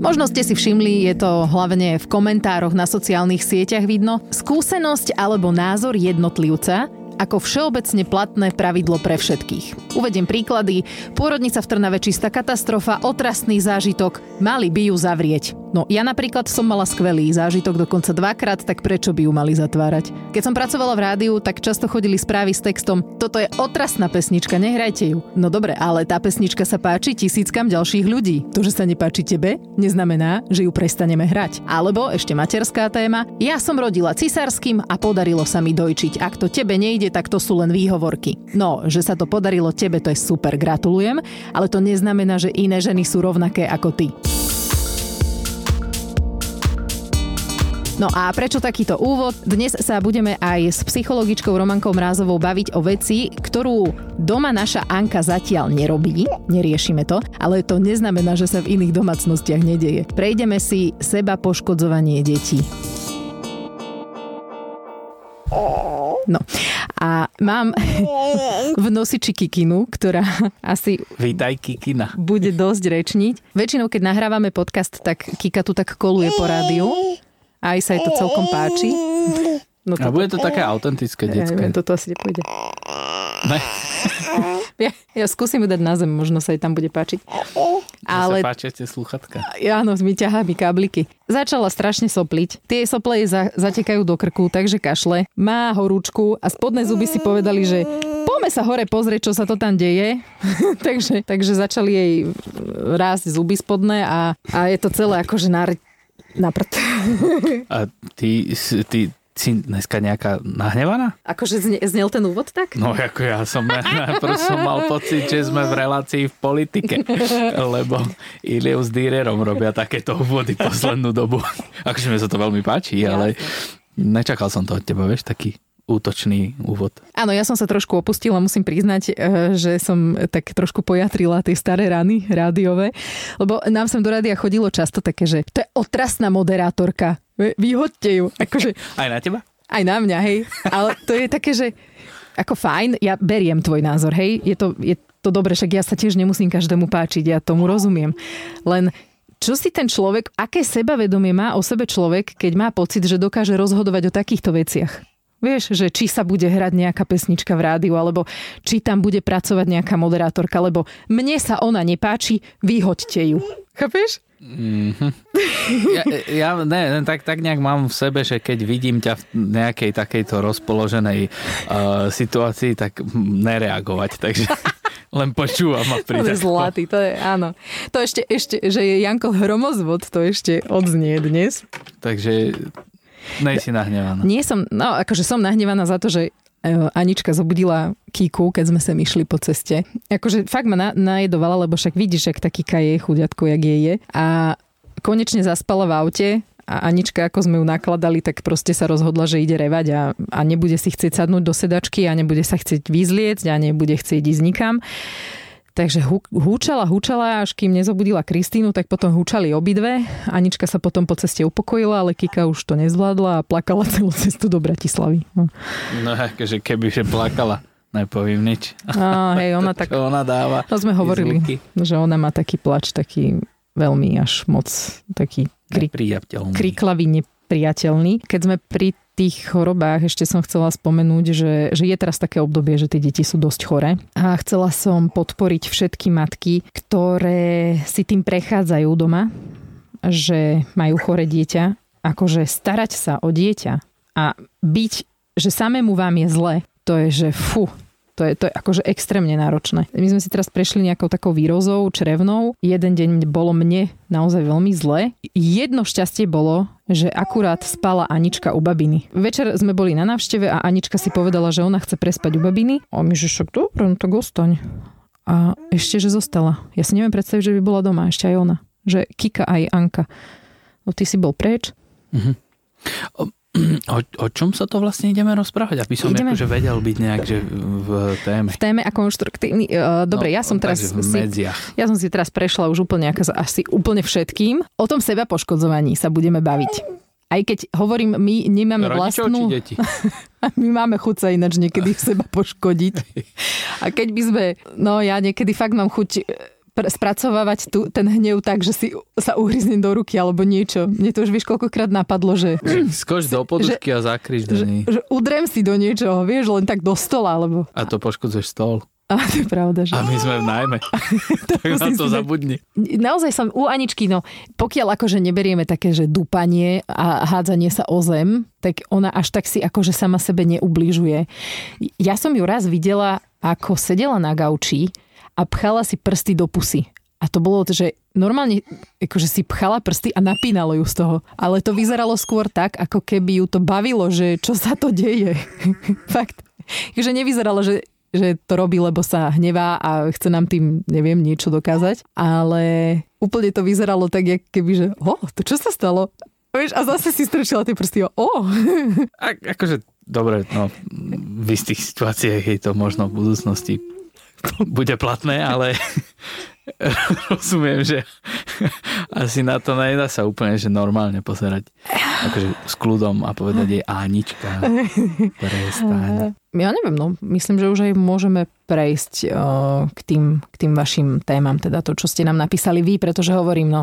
Možno ste si všimli, je to hlavne v komentároch na sociálnych sieťach vidno, skúsenosť alebo názor jednotlivca ako všeobecne platné pravidlo pre všetkých. Uvediem príklady. Pôrodnica v Trnave čistá katastrofa, otrasný zážitok, mali by ju zavrieť. No ja napríklad som mala skvelý zážitok dokonca dvakrát, tak prečo by ju mali zatvárať? Keď som pracovala v rádiu, tak často chodili správy s textom Toto je otrasná pesnička, nehrajte ju. No dobre, ale tá pesnička sa páči tisíckam ďalších ľudí. To, že sa nepáči tebe, neznamená, že ju prestaneme hrať. Alebo ešte materská téma. Ja som rodila cisárským a podarilo sa mi dojčiť. Ak to tebe nejde, tak to sú len výhovorky. No, že sa to podarilo tebe, to je super, gratulujem, ale to neznamená, že iné ženy sú rovnaké ako ty. No a prečo takýto úvod? Dnes sa budeme aj s psychologičkou Romankou Mrázovou baviť o veci, ktorú doma naša Anka zatiaľ nerobí, neriešime to, ale to neznamená, že sa v iných domácnostiach nedeje. Prejdeme si seba poškodzovanie detí. No a mám v nosiči Kikinu, ktorá asi Vítaj Kikina. bude dosť rečniť. Väčšinou, keď nahrávame podcast, tak Kika tu tak koluje po rádiu aj sa jej to celkom páči. No to, a bude to také autentické detské. Ja, toto asi nepôjde. Ne. Ja, ja skúsim dať na zem, možno sa jej tam bude páčiť. Ale... Sa páčia tie sluchatka. Áno, mi ťahá mi kábliky. Začala strašne sopliť. Tie sople jej za, zatekajú do krku, takže kašle. Má horúčku a spodné zuby si povedali, že poďme sa hore pozrieť, čo sa to tam deje. takže, takže začali jej rásť zuby spodné a, a je to celé akože na, na prd. A ty, ty, si dneska nejaká nahnevaná? Akože zne, znel ten úvod tak? No ako ja som najprv som mal pocit, že sme v relácii v politike, lebo Iliu s Dýrerom robia takéto úvody poslednú dobu. Akože mi sa to veľmi páči, ale nečakal som to od teba, vieš, taký útočný úvod. Áno, ja som sa trošku opustila, musím priznať, eh, že som tak trošku pojatrila tie staré rany rádiové, lebo nám sem do rádia chodilo často také, že to je otrasná moderátorka, vyhodte ju. Akože, aj na teba? Aj na mňa, hej. Ale to je také, že ako fajn, ja beriem tvoj názor, hej. Je to, je to dobre, však ja sa tiež nemusím každému páčiť, ja tomu rozumiem. Len čo si ten človek, aké sebavedomie má o sebe človek, keď má pocit, že dokáže rozhodovať o takýchto veciach? Vieš, že či sa bude hrať nejaká pesnička v rádiu, alebo či tam bude pracovať nejaká moderátorka, lebo mne sa ona nepáči, vyhoďte ju. Chápeš? Mm-hmm. Ja, ja ne, tak, tak nejak mám v sebe, že keď vidím ťa v nejakej takejto rozpoloženej uh, situácii, tak nereagovať, takže len počúvam a príde. To je zlatý, to je, áno. To ešte, ešte, že je Janko Hromozvod, to ešte odznie dnes. Takže Nej si nahnevaná. Nie som, no akože som nahnevaná za to, že e, Anička zobudila Kiku, keď sme sa myšli po ceste. Akože fakt ma na, najedovala, lebo však vidíš, jak tá Kika je, chudiatko, jak jej je. A konečne zaspala v aute a Anička, ako sme ju nakladali, tak proste sa rozhodla, že ide revať a, a nebude si chcieť sadnúť do sedačky a nebude sa chcieť vyzliecť a nebude chcieť ísť nikam. Takže húčala, húčala, až kým nezobudila Kristínu, tak potom húčali obidve. Anička sa potom po ceste upokojila, ale Kika už to nezvládla a plakala celú cestu do Bratislavy. No, no akože keby že plakala, nepoviem nič. A, hej, ona tak... ona dáva. To sme hovorili, zvuky. že ona má taký plač, taký veľmi až moc taký krik, kriklavý, nepriateľný. Keď sme pri tých chorobách ešte som chcela spomenúť, že, že je teraz také obdobie, že tie deti sú dosť chore. A chcela som podporiť všetky matky, ktoré si tým prechádzajú doma, že majú chore dieťa, akože starať sa o dieťa a byť, že samému vám je zle, to je, že fu, to je, to je akože extrémne náročné. My sme si teraz prešli nejakou takou výrozou črevnou. Jeden deň bolo mne naozaj veľmi zle. Jedno šťastie bolo, že akurát spala Anička u babiny. Večer sme boli na návšteve a Anička si povedala, že ona chce prespať u babiny. A my, že však dobre, no tak ostaň. A ešte, že zostala. Ja si neviem predstaviť, že by bola doma, ešte aj ona. Že Kika aj Anka. No ty si bol preč. Mm-hmm. O, o čom sa to vlastne ideme rozprávať? Aby som ideme... akože vedel byť nejak že v téme. V téme a konštruktívny. Uh, dobre, no, ja som teraz v si, ja som si teraz prešla už úplne asi úplne všetkým. O tom seba poškodzovaní sa budeme baviť. Aj keď hovorím, my nemáme Rodičov vlastnú... Deti? my máme chuť sa ináč niekedy seba poškodiť. A keď by sme... No ja niekedy fakt mám chuť spracovávať tu, ten hnev tak, že si sa uhryzne do ruky alebo niečo. Mne to už vieš koľkokrát napadlo, že... Skoč do podušky že, a zakryš do nej. Že, že udrem si do niečoho, vieš, len tak do stola, alebo... A to poškodzuješ stôl. A to je pravda, že... A my sme v najmä. tak na to zabudni. Naozaj som u Aničky, no pokiaľ akože neberieme také, že dupanie a hádzanie sa o zem, tak ona až tak si akože sama sebe neubližuje. Ja som ju raz videla, ako sedela na gauči a pchala si prsty do pusy. A to bolo, že normálne akože si pchala prsty a napínalo ju z toho. Ale to vyzeralo skôr tak, ako keby ju to bavilo, že čo sa to deje. Fakt. Že nevyzeralo, že že to robí, lebo sa hnevá a chce nám tým, neviem, niečo dokázať. Ale úplne to vyzeralo tak, jak keby, že ho, to čo sa stalo? Vieš, a zase si strčila tie prsty. O! A, akože, dobre, no, v istých situáciách je to možno v budúcnosti bude platné, ale rozumiem, že asi na to nedá sa úplne že normálne pozerať akože s kľudom a povedať jej Anička, prestaň. Ja neviem, no myslím, že už aj môžeme prejsť o, k, tým, k tým vašim témam, teda to, čo ste nám napísali vy, pretože hovorím, no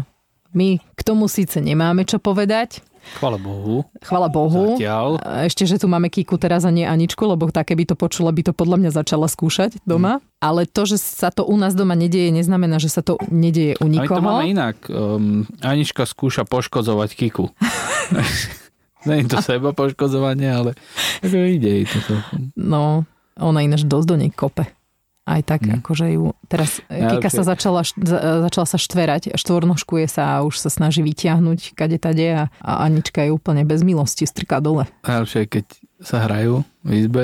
my k tomu síce nemáme čo povedať, Chvala Bohu. Chvala Bohu. Zatiaľ. Ešte, že tu máme Kiku teraz a nie Aničku, lebo také by to počula, by to podľa mňa začala skúšať doma. Mm. Ale to, že sa to u nás doma nedieje, neznamená, že sa to nedieje u nikoho. Ale to máme inak. Um, Anička skúša poškodzovať Kiku. Nie je to seba poškodzovanie, ale ide to. No, ona ináč dosť do nej kope aj tak, mm. akože ju... Teraz ja, Kika okay. sa začala, začala sa štverať, štvornožkuje sa a už sa snaží vyťahnuť kade tade a, a Anička je úplne bez milosti, strká dole. Najlepšie, keď sa hrajú v izbe,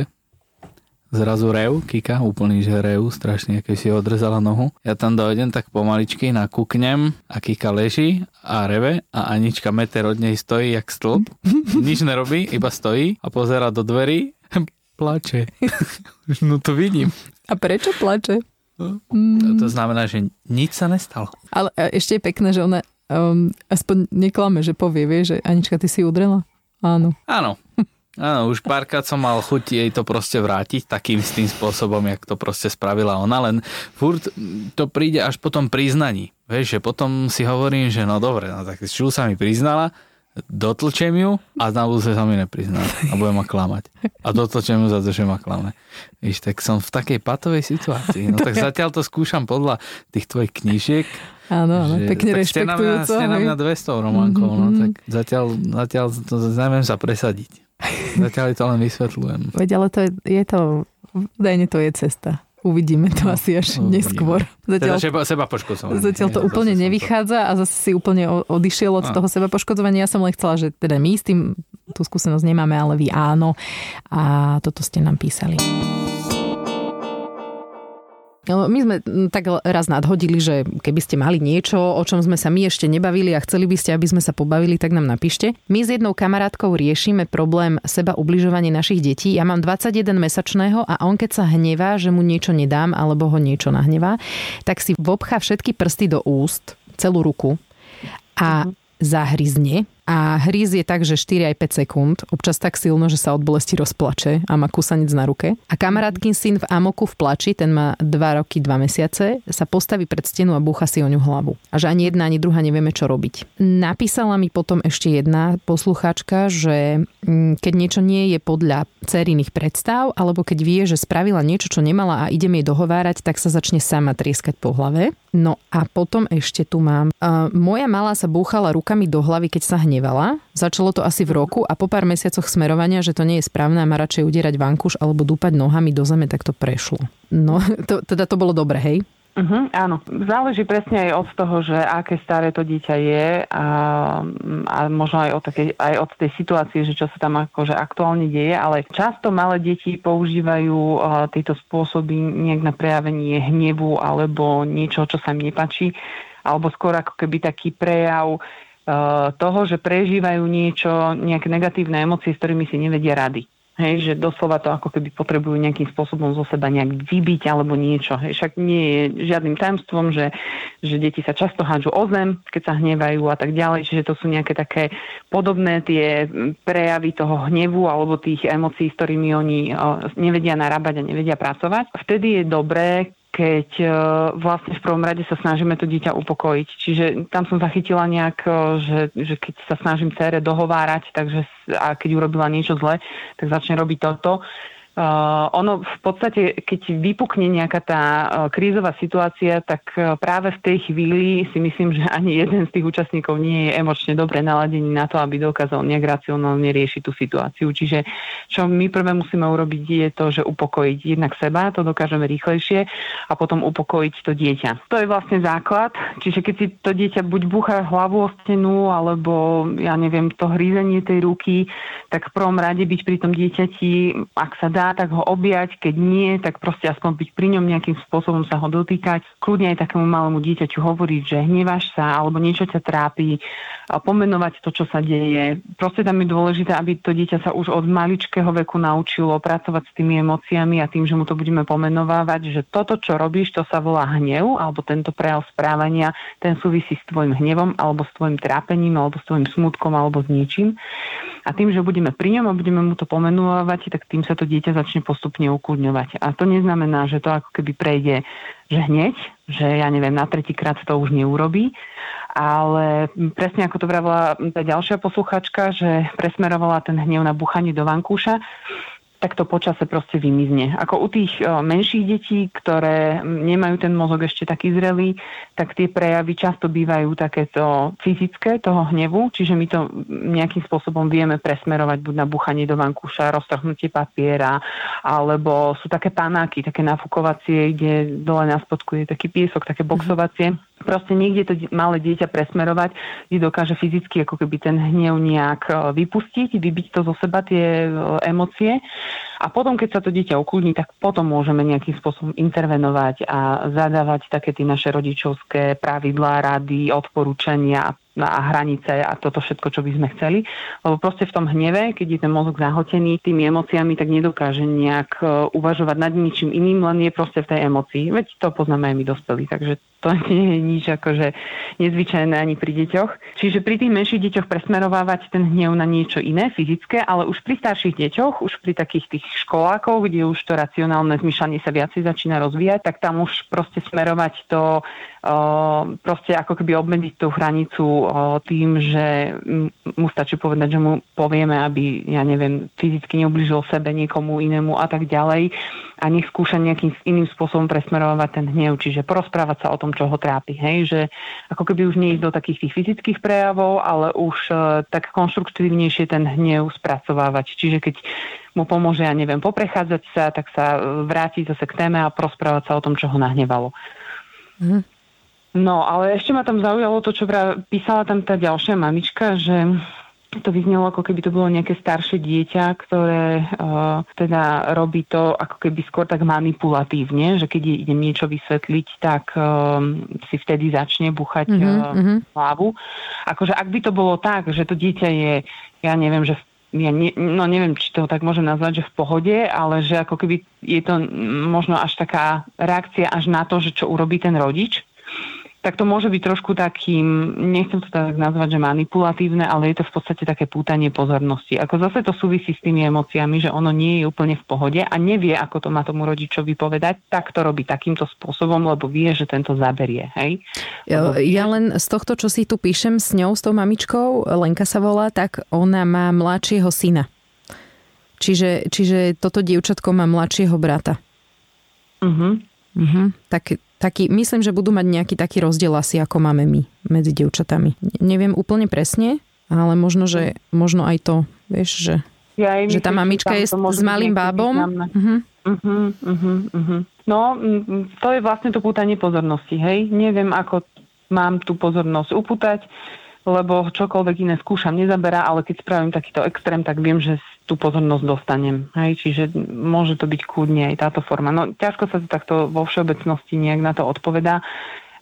zrazu rev, Kika, úplný že rev, strašne, keď si odrezala nohu. Ja tam dojdem tak pomaličky, nakúknem a Kika leží a reve a Anička meter od nej stojí jak stĺp. Nič nerobí, iba stojí a pozera do dverí plače. no to vidím. A prečo plače? Mm. To znamená, že nič sa nestalo. Ale ešte je pekné, že ona um, aspoň neklame, že povie, vie, že Anička, ty si udrela? Áno. Áno. Áno, už párkrát som mal chuť jej to proste vrátiť takým s tým spôsobom, jak to proste spravila ona, len furt to príde až po tom priznaní. Vieš, že potom si hovorím, že no dobre, no tak čo sa mi priznala, dotlčem ju a na budúce sa mi neprizná a budem ma klamať. A dotlčem ju za to, že ma klame. Víš, tak som v takej patovej situácii. No tak zatiaľ to skúšam podľa tých tvojich knížiek. Áno, áno, pekne tak rešpektujúco. Ste na mňa 200 románkov, no mhm. tak zatiaľ, zatiaľ to neviem sa presadiť. Zatiaľ to len vysvetľujem. Veď ale to je, je to, dajne to je cesta. Uvidíme to no, asi až no, neskôr. Zatiaľ, teda seba, seba poškodzovanie. Zatiaľ to úplne nevychádza a zase si úplne odišiel od a. toho seba poškodzovania. Ja som len chcela, že teda my s tým tú skúsenosť nemáme, ale vy áno. A toto ste nám písali. No, my sme tak raz nadhodili, že keby ste mali niečo, o čom sme sa my ešte nebavili a chceli by ste, aby sme sa pobavili, tak nám napíšte. My s jednou kamarátkou riešime problém seba ubližovania našich detí. Ja mám 21 mesačného a on keď sa hnevá, že mu niečo nedám alebo ho niečo nahnevá, tak si vobchá všetky prsty do úst, celú ruku a uh-huh. zahryzne a hríz je tak, že 4 aj 5 sekúnd, občas tak silno, že sa od bolesti rozplače a má kúsanec na ruke. A kamarátkin syn v amoku v plači, ten má 2 roky, 2 mesiace, sa postaví pred stenu a búcha si o ňu hlavu. A že ani jedna, ani druhá nevieme, čo robiť. Napísala mi potom ešte jedna poslucháčka, že mm, keď niečo nie je podľa ceriných predstav, alebo keď vie, že spravila niečo, čo nemala a idem jej dohovárať, tak sa začne sama trieskať po hlave. No a potom ešte tu mám. Uh, moja malá sa búchala rukami do hlavy, keď sa hne hnevala. Začalo to asi v roku a po pár mesiacoch smerovania, že to nie je správne a má radšej udierať vankúš alebo dúpať nohami do zeme, tak to prešlo. No, to, teda to bolo dobre, hej? Uh-huh, áno, záleží presne aj od toho, že aké staré to dieťa je a, a možno aj od, takej, aj od tej situácie, že čo sa tam akože aktuálne deje, ale často malé deti používajú uh, tieto spôsoby nejak na prejavenie hnevu alebo niečo, čo sa im nepačí, alebo skôr ako keby taký prejav Eh, toho, že prežívajú niečo, nejaké negatívne emócie, s ktorými si nevedia rady. Hej, že doslova to ako keby potrebujú nejakým spôsobom zo seba nejak vybiť alebo niečo. Hej, však nie je žiadnym tajomstvom, že, že deti sa často hádžu o zem, keď sa hnevajú a tak ďalej. Čiže to sú nejaké také podobné tie prejavy toho hnevu alebo tých emócií, s ktorými oni eh, nevedia narábať a nevedia pracovať. Vtedy je dobré, keď uh, vlastne v prvom rade sa snažíme to dieťa upokojiť. Čiže tam som zachytila nejak, uh, že, že keď sa snažím cére dohovárať, takže a keď urobila niečo zle, tak začne robiť toto Uh, ono v podstate, keď vypukne nejaká tá uh, krízová situácia, tak uh, práve v tej chvíli si myslím, že ani jeden z tých účastníkov nie je emočne dobre naladený na to, aby dokázal nejak racionálne riešiť tú situáciu. Čiže čo my prvé musíme urobiť je to, že upokojiť jednak seba, to dokážeme rýchlejšie a potom upokojiť to dieťa. To je vlastne základ, čiže keď si to dieťa buď búcha hlavu o stenu, alebo ja neviem, to hrízenie tej ruky, tak v prvom rade byť pri tom dieťati, ak sa dá dá, tak ho objať, keď nie, tak proste aspoň byť pri ňom nejakým spôsobom sa ho dotýkať. Kľudne aj takému malému dieťaťu hovoriť, že hneváš sa alebo niečo ťa trápi, pomenovať to, čo sa deje. Proste tam je dôležité, aby to dieťa sa už od maličkého veku naučilo pracovať s tými emóciami a tým, že mu to budeme pomenovávať, že toto, čo robíš, to sa volá hnev alebo tento prejav správania, ten súvisí s tvojim hnevom alebo s tvojim trápením alebo s tvojim smutkom alebo s ničím. A tým, že budeme pri ňom a budeme mu to pomenovávať, tak tým sa to dieťa začne postupne ukúdňovať. A to neznamená, že to ako keby prejde že hneď, že ja neviem, na tretíkrát to už neurobí, ale presne ako to vravila tá ďalšia posluchačka, že presmerovala ten hnev na buchanie do vankúša, tak to počase proste vymizne. Ako u tých e, menších detí, ktoré nemajú ten mozog ešte taký zrelý, tak tie prejavy často bývajú takéto fyzické, toho hnevu, čiže my to nejakým spôsobom vieme presmerovať buď na buchanie do vankúša, roztrhnutie papiera, alebo sú také panáky, také nafukovacie, kde dole na spodku je taký piesok, také boxovacie. Mm-hmm proste niekde to malé dieťa presmerovať, kde dokáže fyzicky ako keby ten hnev nejak e, vypustiť, vybiť to zo seba tie e, emócie. A potom, keď sa to dieťa ukludní, tak potom môžeme nejakým spôsobom intervenovať a zadávať také tie naše rodičovské pravidlá, rady, odporúčania a hranice a toto všetko, čo by sme chceli. Lebo proste v tom hneve, keď je ten mozog zahltený tými emóciami, tak nedokáže nejak e, uvažovať nad ničím iným, len je proste v tej emócii. Veď to poznáme aj my dospelí, takže to nie je nič akože nezvyčajné ani pri deťoch. Čiže pri tých menších deťoch presmerovávať ten hnev na niečo iné, fyzické, ale už pri starších deťoch, už pri takých tých školákoch, kde už to racionálne zmyšľanie sa viacej začína rozvíjať, tak tam už proste smerovať to proste ako keby obmedziť tú hranicu tým, že mu stačí povedať, že mu povieme, aby, ja neviem, fyzicky neubližil sebe, niekomu inému a tak ďalej a nech skúša nejakým iným spôsobom presmerovať ten hnev, čiže porozprávať sa o tom, čo ho trápi. Hej? Že ako keby už nie ísť do takých tých fyzických prejavov, ale už uh, tak konštruktívnejšie ten hnev spracovávať. Čiže keď mu pomôže, ja neviem, poprechádzať sa, tak sa vrátiť zase k téme a porozprávať sa o tom, čo ho nahnevalo. Mm. No, ale ešte ma tam zaujalo to, čo písala tam tá ďalšia mamička, že to vyznelo, ako keby to bolo nejaké staršie dieťa, ktoré uh, teda robí to ako keby skôr tak manipulatívne, že keď idem niečo vysvetliť, tak um, si vtedy začne buchať mm-hmm. uh, hlavu. Akože ak by to bolo tak, že to dieťa je, ja neviem, že ja ne, no neviem, či to tak môžem nazvať, že v pohode, ale že ako keby je to možno až taká reakcia až na to, že čo urobí ten rodič, tak to môže byť trošku takým, nechcem to tak nazvať, že manipulatívne, ale je to v podstate také pútanie pozornosti. Ako zase to súvisí s tými emóciami, že ono nie je úplne v pohode a nevie, ako to má tomu rodičovi povedať, tak to robí takýmto spôsobom, lebo vie, že tento zaberie. Hej? Ja, ja len z tohto, čo si tu píšem s ňou, s tou mamičkou, Lenka sa volá, tak ona má mladšieho syna. Čiže, čiže toto dievčatko má mladšieho brata. Uh-huh. Uh-huh. Tak taký, myslím, že budú mať nejaký taký rozdiel asi, ako máme my medzi dievčatami. Neviem úplne presne, ale možno, že možno aj to, vieš, že, ja že tá mamička je s malým bábom. Uh-huh. Uh-huh, uh-huh, uh-huh. No, to je vlastne to pútanie pozornosti, hej. Neviem, ako mám tú pozornosť upútať lebo čokoľvek iné skúšam, nezaberá, ale keď spravím takýto extrém, tak viem, že tú pozornosť dostanem. Hej? Čiže môže to byť kľudne aj táto forma. No ťažko sa to takto vo všeobecnosti nejak na to odpovedá.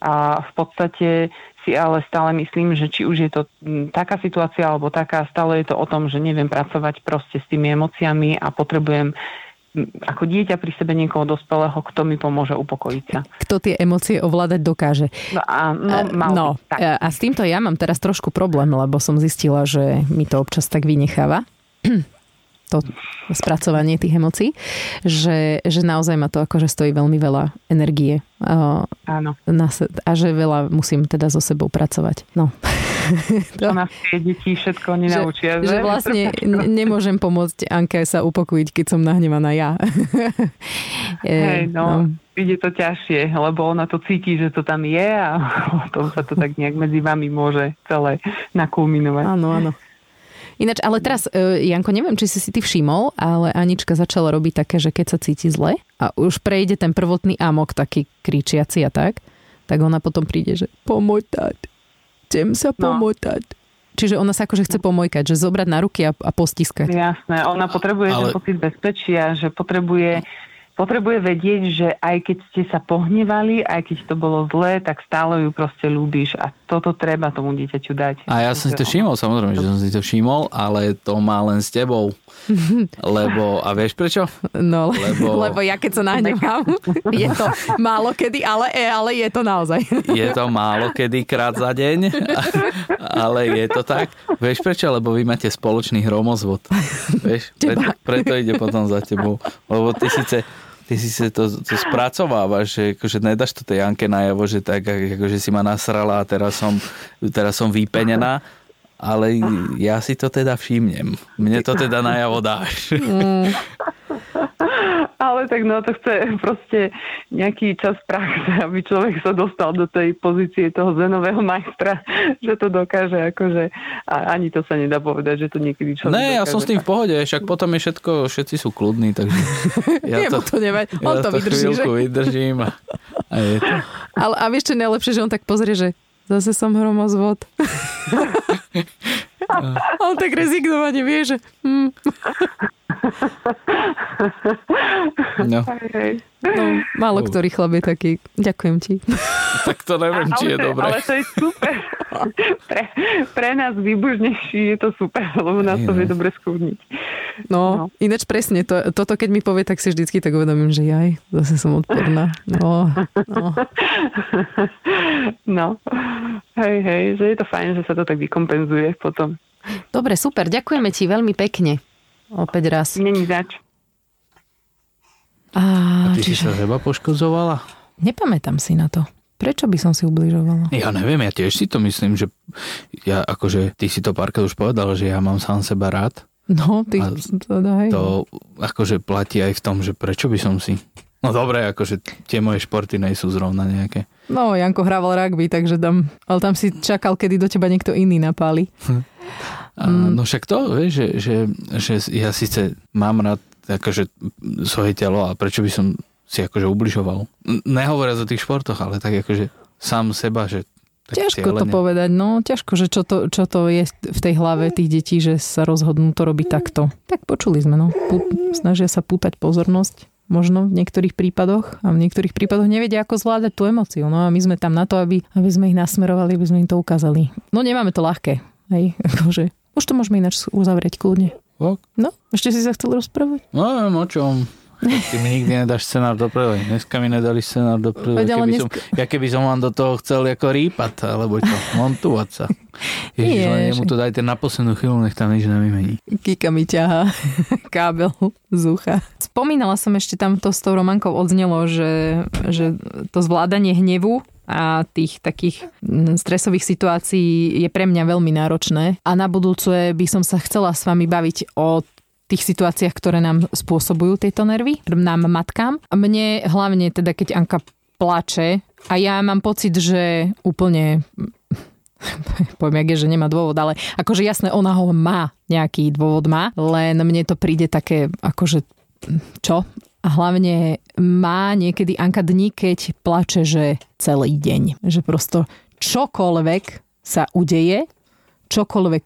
A v podstate si ale stále myslím, že či už je to taká situácia alebo taká, stále je to o tom, že neviem pracovať proste s tými emóciami a potrebujem ako dieťa pri sebe niekoho dospelého, kto mi pomôže upokojiť sa. Kto tie emócie ovládať dokáže. No a, no, mal no, tak. a s týmto ja mám teraz trošku problém, lebo som zistila, že mi to občas tak vynecháva. to spracovanie tých emócií, že, že naozaj ma to akože stojí veľmi veľa energie. Áno. Na, a že veľa musím teda so sebou pracovať. No. To nás tie deti všetko nenaučia. Že, že vlastne nemôžem pomôcť Anke sa upokojiť, keď som nahnevaná ja. Hej, no. no ide to ťažšie, lebo ona to cíti, že to tam je a potom sa to tak nejak medzi vami môže celé nakulminovať. Áno, áno. Ináč, ale teraz, uh, Janko, neviem, či si si ty všimol, ale Anička začala robiť také, že keď sa cíti zle a už prejde ten prvotný amok, taký kričiaci a tak, tak ona potom príde, že pomotať, chcem sa no. pomotať. No. Čiže ona sa akože chce pomojkať, že zobrať na ruky a, a postiskať. Jasné, ona potrebuje ale... ten pocit bezpečia, že potrebuje potrebuje vedieť, že aj keď ste sa pohnevali, aj keď to bolo zlé, tak stále ju proste ľúbiš a toto treba tomu dieťaťu dať. A ja som si to všimol, samozrejme, že som si to všimol, ale to má len s tebou. Lebo, a vieš prečo? No, lebo, lebo ja keď sa nahnevám, je to málo kedy, ale, ale je to naozaj. Je to málo kedy krát za deň, ale je to tak. Vieš prečo? Lebo vy máte spoločný hromozvod. Vieš, preto, preto ide potom za tebou. Lebo ty síce ty si si to, to spracovávaš, že akože nedáš to tej Janke najavo, že tak akože si ma nasrala a teraz som, teraz som vypenená, ale ja si to teda všimnem. Mne to teda najavo dáš. Mm. Ale tak no to chce proste nejaký čas praxe, aby človek sa dostal do tej pozície toho zenového majstra, že to dokáže akože a ani to sa nedá povedať, že to niekedy človek Ne, ja som s tým v pohode, však potom je všetko, všetci sú kľudní, takže ja to, to nevať. On ja to, to vydrží, že? vydržím a, a je to. Ale a vieš čo najlepšie, že on tak pozrie, že zase som hromozvod. On tak rezignovane vie, že... Hm. No. no. Málo ktorý chlap je taký. Ďakujem ti. Tak to neviem, či je dobré. Ale to je super. Pre, pre nás výbužnejší je to super, lebo nás to vie no. dobre skúdniť. No, no, ináč presne, to, toto keď mi povie, tak si vždycky tak uvedomím, že jaj, zase som odporná. No, no. no. Hej, hej, že je to fajn, že sa to tak vykompenzuje potom. Dobre, super, ďakujeme ti veľmi pekne. Opäť raz. Není zač. A, a ty čiže... si sa zeba poškozovala? Nepamätám si na to. Prečo by som si ubližovala? Ja neviem, ja tiež si to myslím, že ja akože, ty si to párkrát už povedal, že ja mám sám seba rád. No, ty to daj. To akože platí aj v tom, že prečo by som si... No dobre, akože tie moje športy nejsú zrovna nejaké. No, Janko hrával rugby, takže tam, ale tam si čakal, kedy do teba niekto iný napáli. A, mm. No však to, vieš, že, že, že ja síce mám rád akože svoje telo a prečo by som si akože ubližoval. Nehovoriac o tých športoch, ale tak akože sám seba, že Ťažko cieľene. to povedať, no ťažko, že čo to, čo to je v tej hlave tých detí, že sa rozhodnú to robiť takto. Tak počuli sme, no. snažia sa pútať pozornosť možno v niektorých prípadoch a v niektorých prípadoch nevedia, ako zvládať tú emociu. No a my sme tam na to, aby, aby sme ich nasmerovali, aby sme im to ukázali. No nemáme to ľahké. Hej, akože už to môžeme ináč uzavrieť kľudne. Ok. No, ešte si sa chcel rozprávať? No, neviem o čom. Ty mi nikdy nedáš scenár do prvej. Dneska mi nedali scenár do prvej. Keby dneska... som, ja keby som vám do toho chcel ako rýpať, alebo čo, montovať sa. Ježiš, len jemu to dajte na poslednú chvíľu, nech tam nič nevymení. Kika mi ťaha kábel z ucha. Spomínala som ešte tam to s tou Romankou odznelo, že, že to zvládanie hnevu a tých takých stresových situácií je pre mňa veľmi náročné. A na budúce by som sa chcela s vami baviť o tých situáciách, ktoré nám spôsobujú tieto nervy, nám matkám. Mne hlavne teda, keď Anka plače a ja mám pocit, že úplne poviem, jak je, že nemá dôvod, ale akože jasné, ona ho má, nejaký dôvod má, len mne to príde také, akože čo? A hlavne má niekedy Anka dní, keď plače, že celý deň. Že prosto čokoľvek sa udeje, čokoľvek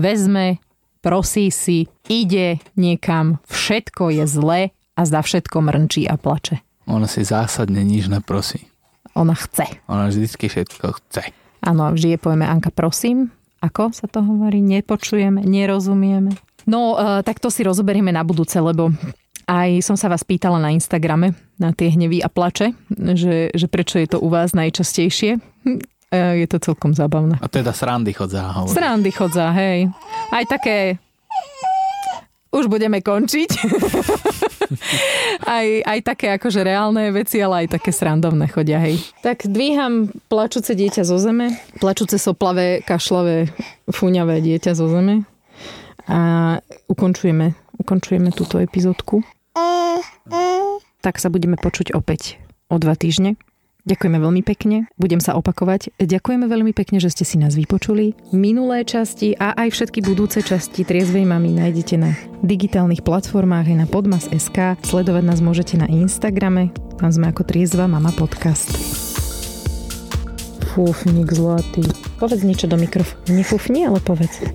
vezme, prosí si, ide niekam, všetko je zlé a za všetko mrnčí a plače. Ona si zásadne nič neprosí. Ona chce. Ona vždycky všetko chce. Áno, vždy je povieme Anka, prosím. Ako sa to hovorí? Nepočujeme, nerozumieme. No, uh, tak to si rozoberieme na budúce, lebo aj som sa vás pýtala na Instagrame na tie hnevy a plače, že, že prečo je to u vás najčastejšie. E, je to celkom zábavné. A teda srandy chodza. Hovorí. Srandy chodza, hej. Aj také už budeme končiť. aj, aj také akože reálne veci, ale aj také srandovné chodia, hej. Tak dvíham plačúce dieťa zo zeme, plačúce soplavé, kašlavé, fúňavé dieťa zo zeme a ukončujeme, ukončujeme túto epizódku. Tak sa budeme počuť opäť o dva týždne. Ďakujeme veľmi pekne, budem sa opakovať. Ďakujeme veľmi pekne, že ste si nás vypočuli. Minulé časti a aj všetky budúce časti Triezvej mamy nájdete na digitálnych platformách aj na podmas.sk. Sledovať nás môžete na Instagrame, tam sme ako Triezva mama podcast. Fúfnik zlatý. Povedz niečo do mikrofónu. Nefúfni, ale povedz.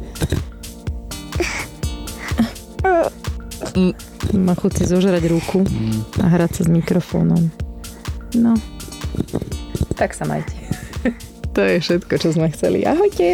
Má chuť si zožrať ruku a hrať sa s mikrofónom. No. Tak sa majte. To je všetko, čo sme chceli. Ahojte.